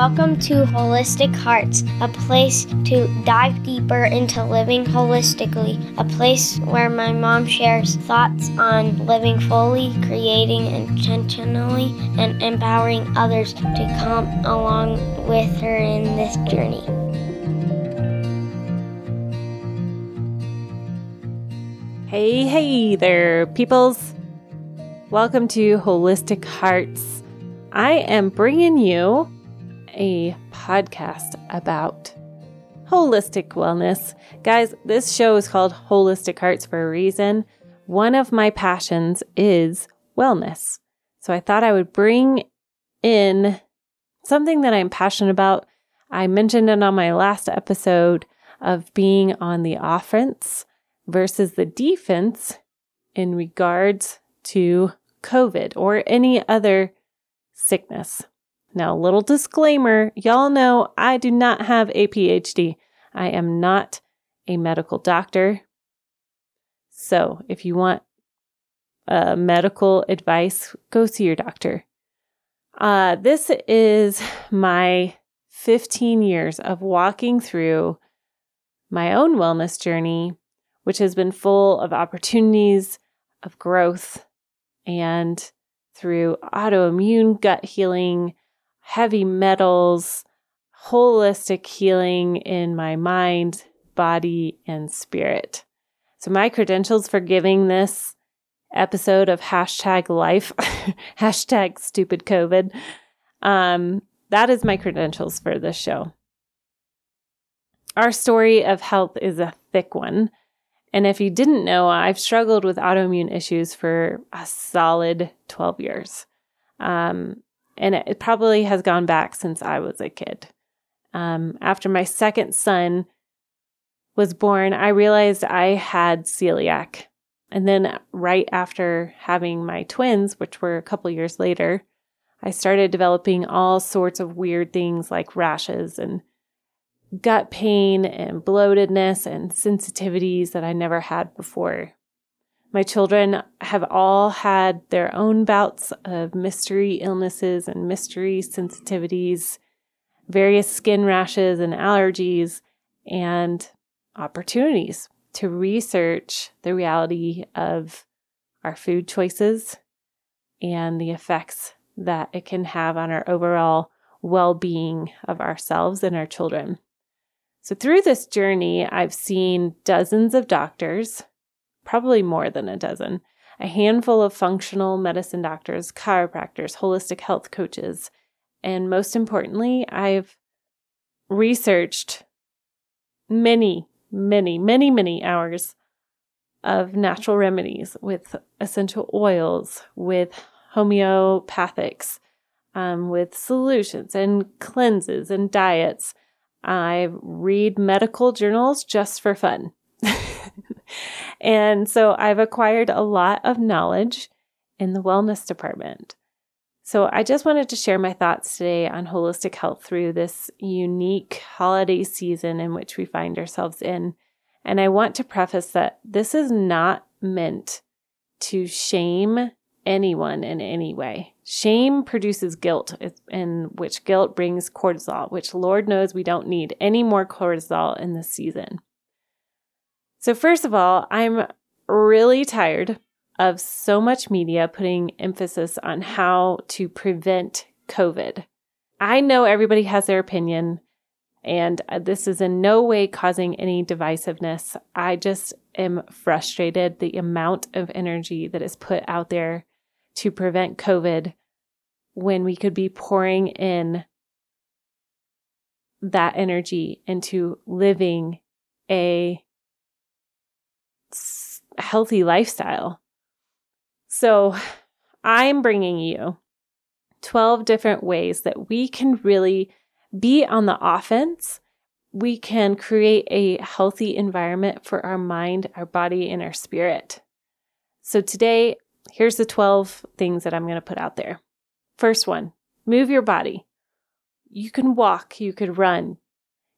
Welcome to Holistic Hearts, a place to dive deeper into living holistically, a place where my mom shares thoughts on living fully, creating intentionally, and empowering others to come along with her in this journey. Hey, hey there, peoples. Welcome to Holistic Hearts. I am bringing you a podcast about holistic wellness. Guys, this show is called Holistic Hearts for a reason. One of my passions is wellness. So I thought I would bring in something that I'm passionate about. I mentioned it on my last episode of being on the offense versus the defense in regards to COVID or any other sickness. Now, little disclaimer y'all know I do not have a PhD. I am not a medical doctor. So, if you want uh, medical advice, go see your doctor. Uh, this is my 15 years of walking through my own wellness journey, which has been full of opportunities, of growth, and through autoimmune gut healing heavy metals, holistic healing in my mind, body, and spirit. So, my credentials for giving this episode of hashtag life, hashtag stupid COVID, um, that is my credentials for this show. Our story of health is a thick one. And if you didn't know, I've struggled with autoimmune issues for a solid 12 years. Um, and it probably has gone back since I was a kid. Um, after my second son was born, I realized I had celiac. And then, right after having my twins, which were a couple years later, I started developing all sorts of weird things like rashes and gut pain and bloatedness and sensitivities that I never had before. My children have all had their own bouts of mystery illnesses and mystery sensitivities, various skin rashes and allergies, and opportunities to research the reality of our food choices and the effects that it can have on our overall well being of ourselves and our children. So, through this journey, I've seen dozens of doctors probably more than a dozen, a handful of functional medicine doctors, chiropractors, holistic health coaches, and most importantly, I've researched many, many, many, many hours of natural remedies with essential oils, with homeopathics, um, with solutions and cleanses and diets. I read medical journals just for fun. and so I've acquired a lot of knowledge in the wellness department. So I just wanted to share my thoughts today on holistic health through this unique holiday season in which we find ourselves in. And I want to preface that this is not meant to shame anyone in any way. Shame produces guilt, in which guilt brings cortisol, which Lord knows we don't need any more cortisol in this season. So, first of all, I'm really tired of so much media putting emphasis on how to prevent COVID. I know everybody has their opinion, and uh, this is in no way causing any divisiveness. I just am frustrated the amount of energy that is put out there to prevent COVID when we could be pouring in that energy into living a healthy lifestyle. So, I'm bringing you 12 different ways that we can really be on the offense. We can create a healthy environment for our mind, our body, and our spirit. So, today, here's the 12 things that I'm going to put out there. First one move your body. You can walk, you could run,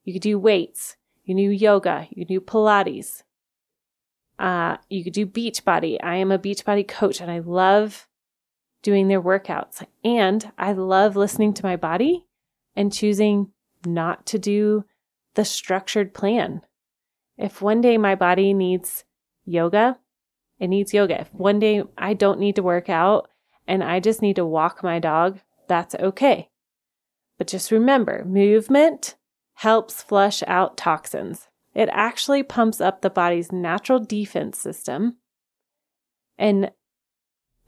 you could do weights, you do yoga, you do Pilates, uh, you could do Beachbody. I am a Beachbody coach and I love doing their workouts. And I love listening to my body and choosing not to do the structured plan. If one day my body needs yoga, it needs yoga. If one day I don't need to work out and I just need to walk my dog, that's okay. But just remember movement helps flush out toxins. It actually pumps up the body's natural defense system. And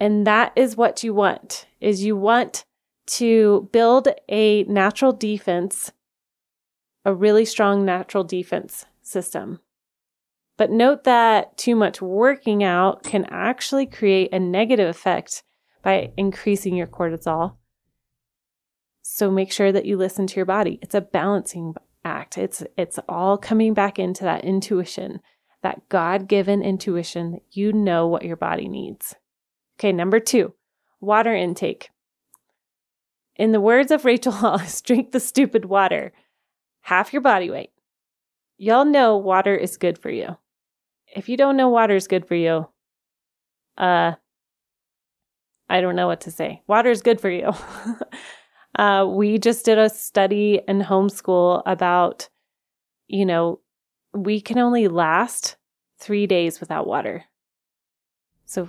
and that is what you want. Is you want to build a natural defense, a really strong natural defense system. But note that too much working out can actually create a negative effect by increasing your cortisol. So make sure that you listen to your body. It's a balancing act. It's it's all coming back into that intuition, that God-given intuition that you know what your body needs. Okay, number 2, water intake. In the words of Rachel Hollis, drink the stupid water. Half your body weight. Y'all know water is good for you. If you don't know water is good for you, uh I don't know what to say. Water is good for you. uh, we just did a study in homeschool about, you know, we can only last three days without water. So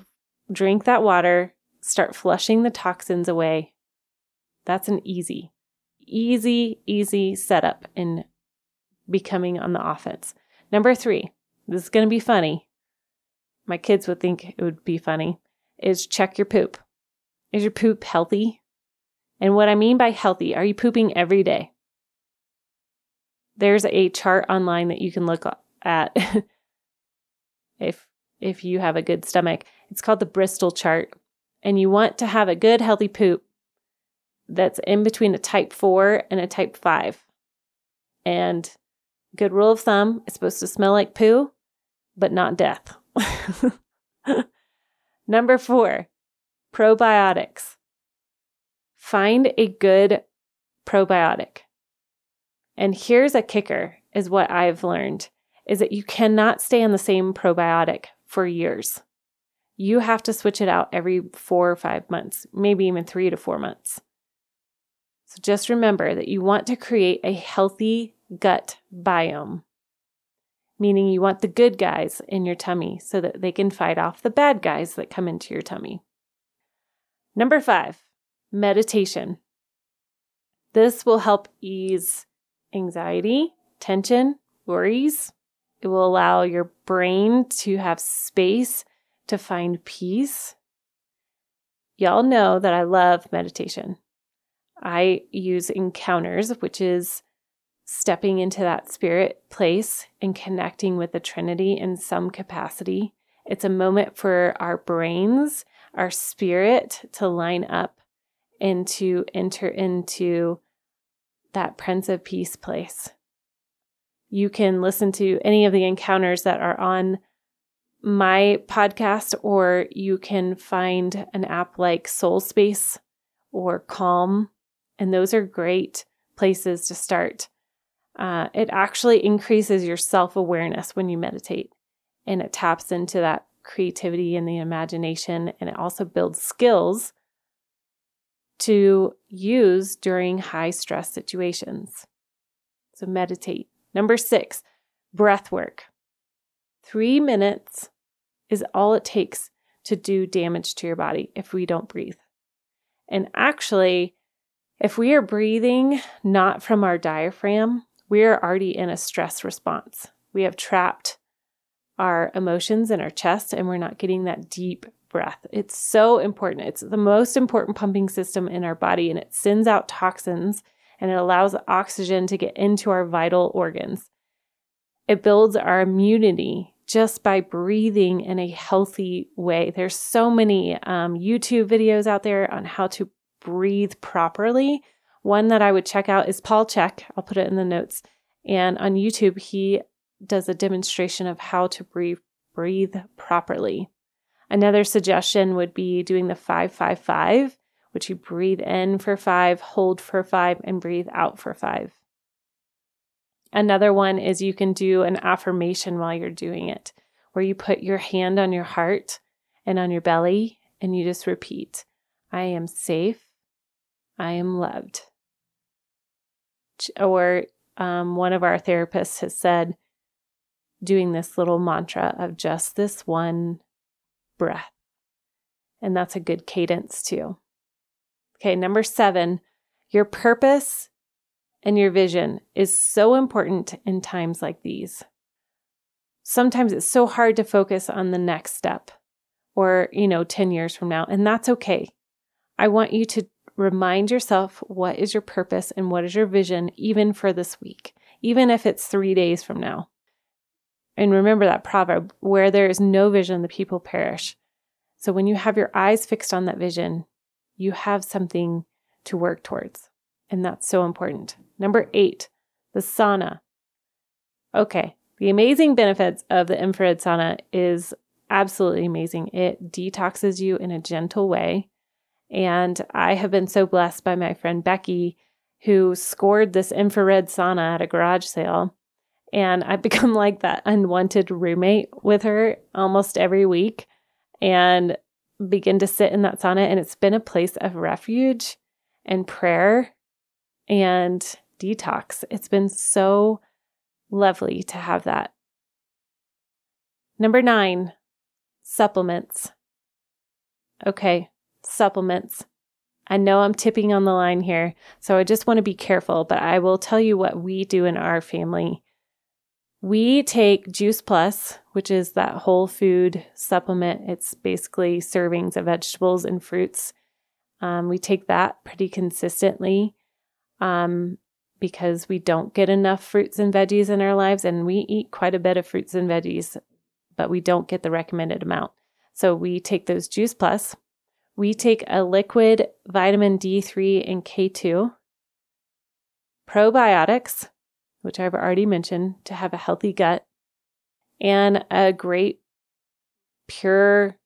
drink that water, start flushing the toxins away. That's an easy, easy, easy setup in becoming on the offense. Number three, this is going to be funny. My kids would think it would be funny, is check your poop. Is your poop healthy? And what I mean by healthy, are you pooping every day? There's a chart online that you can look at if if you have a good stomach. It's called the Bristol chart. And you want to have a good healthy poop that's in between a type 4 and a type 5. And good rule of thumb, it's supposed to smell like poo, but not death. Number 4, probiotics. Find a good probiotic. And here's a kicker is what I've learned is that you cannot stay on the same probiotic for years. You have to switch it out every 4 or 5 months, maybe even 3 to 4 months. So just remember that you want to create a healthy gut biome, meaning you want the good guys in your tummy so that they can fight off the bad guys that come into your tummy. Number five, meditation. This will help ease anxiety, tension, worries. It will allow your brain to have space to find peace. Y'all know that I love meditation. I use encounters, which is stepping into that spirit place and connecting with the Trinity in some capacity. It's a moment for our brains our spirit to line up and to enter into that Prince of Peace place. You can listen to any of the encounters that are on my podcast, or you can find an app like Soul Space or Calm, and those are great places to start. Uh, it actually increases your self awareness when you meditate, and it taps into that creativity and the imagination, and it also builds skills to use during high stress situations. So, meditate. Number six, breath work. Three minutes is all it takes to do damage to your body if we don't breathe. And actually, if we are breathing not from our diaphragm, we are already in a stress response. We have trapped our emotions in our chest and we're not getting that deep breath. It's so important. It's the most important pumping system in our body and it sends out toxins and it allows oxygen to get into our vital organs. It builds our immunity just by breathing in a healthy way. There's so many um, YouTube videos out there on how to breathe properly. One that I would check out is Paul Chek. I'll put it in the notes. And on YouTube, he does a demonstration of how to breathe, breathe properly. Another suggestion would be doing the 555, which you breathe in for five, hold for five, and breathe out for five. Another one is you can do an affirmation while you're doing it, where you put your hand on your heart and on your belly, and you just repeat, I am safe. I am loved. or um, one of our therapists has said, doing this little mantra of just this one breath. And that's a good cadence too. Okay, number seven, your purpose and your vision is so important in times like these. Sometimes it's so hard to focus on the next step or, you know, 10 years from now, and that's okay. I want you to remind yourself what is your purpose and what is your vision, even for this week, even if it's three days from now. And remember that proverb where there is no vision, the people perish. So when you have your eyes fixed on that vision, you have something to work towards. And that's so important. Number eight, the sauna. Okay, the amazing benefits of the infrared sauna is absolutely amazing. It detoxes you in a gentle way. And I have been so blessed by my friend Becky, who scored this infrared sauna at a garage sale. And I've become like that unwanted roommate with her almost every week and begin to sit in that sauna. And it's been a place of refuge and prayer and detox. It's been so lovely to have that. Number nine, supplements. Okay, supplements. I know I'm tipping on the line here, so I just want to be careful, but I will tell you what we do in our family. We take Juice Plus, which is that whole food supplement. It's basically servings of vegetables and fruits. Um, we take that pretty consistently um, because we don't get enough fruits and veggies in our lives, and we eat quite a bit of fruits and veggies, but we don't get the recommended amount. So we take those Juice Plus. We take a liquid vitamin D3 and K2, probiotics, which I've already mentioned, to have a healthy gut, and a great, pure,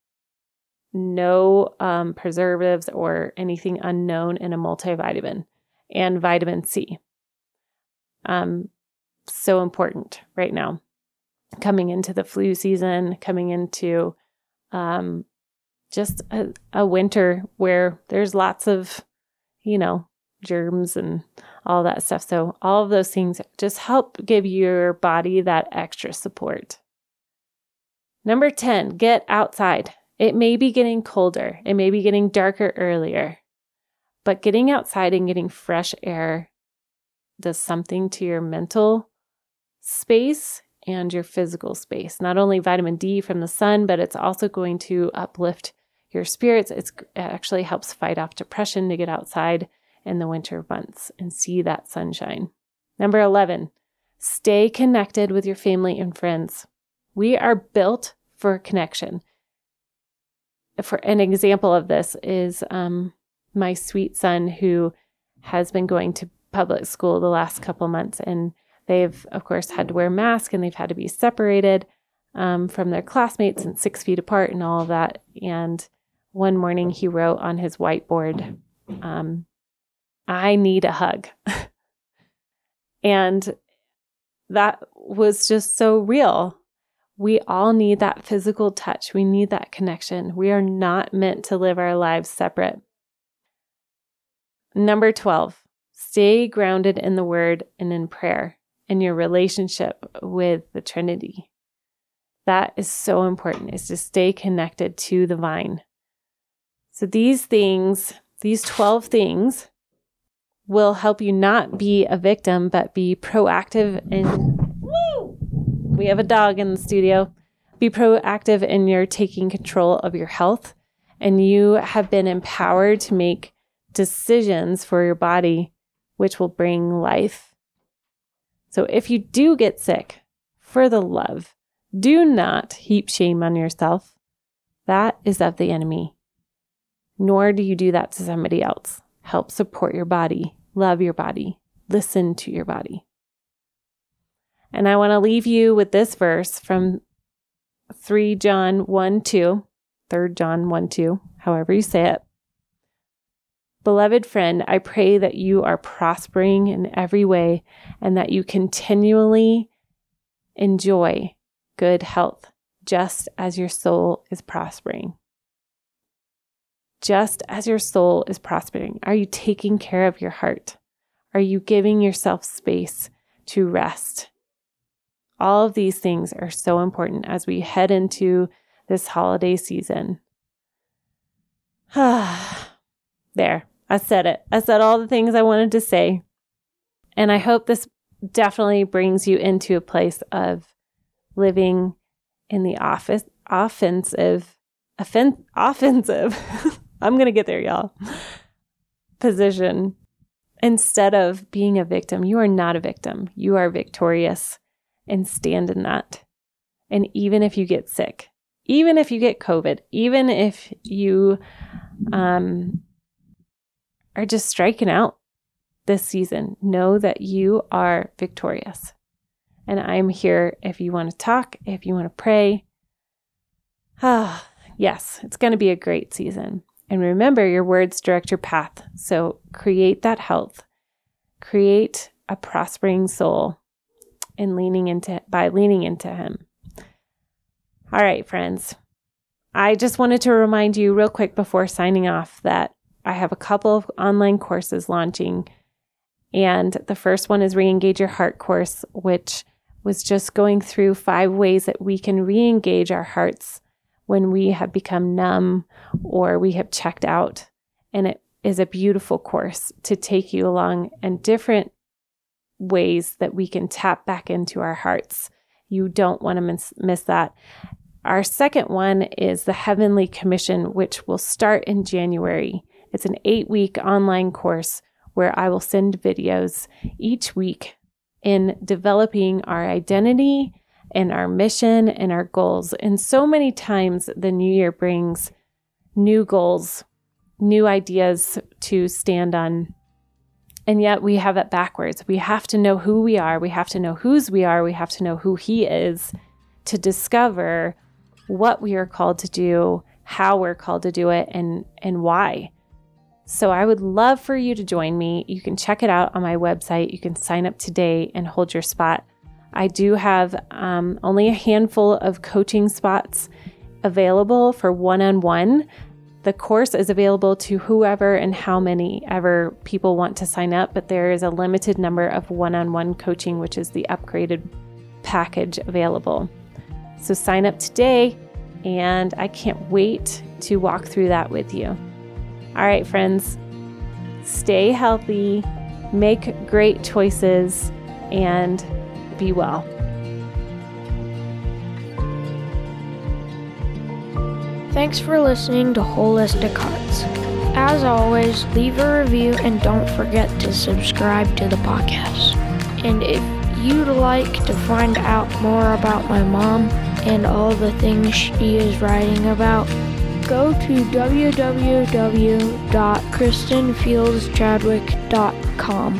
no um, preservatives or anything unknown in a multivitamin, and vitamin C. Um, so important right now, coming into the flu season, coming into um, just a, a winter where there's lots of, you know, germs and all that stuff. So, all of those things just help give your body that extra support. Number 10, get outside. It may be getting colder, it may be getting darker earlier, but getting outside and getting fresh air does something to your mental space and your physical space. Not only vitamin D from the sun, but it's also going to uplift your spirits. It's, it actually helps fight off depression to get outside in the winter months and see that sunshine. Number 11, stay connected with your family and friends. We are built for connection. For an example of this is um, my sweet son who has been going to public school the last couple months and they've of course had to wear masks and they've had to be separated um, from their classmates and six feet apart and all of that and one morning he wrote on his whiteboard, um, I need a hug. and that was just so real. We all need that physical touch. We need that connection. We are not meant to live our lives separate. Number 12, stay grounded in the word and in prayer in your relationship with the Trinity. That is so important is to stay connected to the vine. So these things, these 12 things, will help you not be a victim, but be proactive. Woo! We have a dog in the studio. Be proactive in your taking control of your health, and you have been empowered to make decisions for your body, which will bring life. So if you do get sick, for the love, do not heap shame on yourself. That is of the enemy nor do you do that to somebody else. Help support your body, love your body, listen to your body. And I want to leave you with this verse from 3 John 1 2, 3 John 1 2, however you say it. Beloved friend, I pray that you are prospering in every way and that you continually enjoy good health, just as your soul is prospering just as your soul is prospering? Are you taking care of your heart? Are you giving yourself space to rest? All of these things are so important as we head into this holiday season. there, I said it. I said all the things I wanted to say. And I hope this definitely brings you into a place of living in the office offensive offen- offensive I'm going to get there y'all position instead of being a victim. You are not a victim. You are victorious and stand in that. And even if you get sick, even if you get COVID, even if you um, are just striking out this season, know that you are victorious. And I'm here if you want to talk, if you want to pray. Ah, yes, it's going to be a great season. And remember, your words direct your path. So create that health, create a prospering soul and leaning into by leaning into him. All right, friends. I just wanted to remind you real quick before signing off that I have a couple of online courses launching. And the first one is Reengage Your Heart course, which was just going through five ways that we can re engage our hearts when we have become numb or we have checked out. And it is a beautiful course to take you along and different ways that we can tap back into our hearts. You don't want to miss, miss that. Our second one is the Heavenly Commission, which will start in January. It's an eight week online course where I will send videos each week in developing our identity and our mission and our goals. And so many times the new year brings new goals, new ideas to stand on. And yet we have it backwards. We have to know who we are. We have to know whose we are. We have to know who He is to discover what we are called to do, how we're called to do it, and, and why. So I would love for you to join me. You can check it out on my website. You can sign up today and hold your spot. I do have um, only a handful of coaching spots available for one on one. The course is available to whoever and how many ever people want to sign up, but there is a limited number of one on one coaching, which is the upgraded package available. So sign up today, and I can't wait to walk through that with you. All right, friends, stay healthy, make great choices, and be well. Thanks for listening to Holistic Hearts. As always, leave a review and don't forget to subscribe to the podcast. And if you'd like to find out more about my mom and all the things she is writing about, go to www.kristenfieldschadwick.com.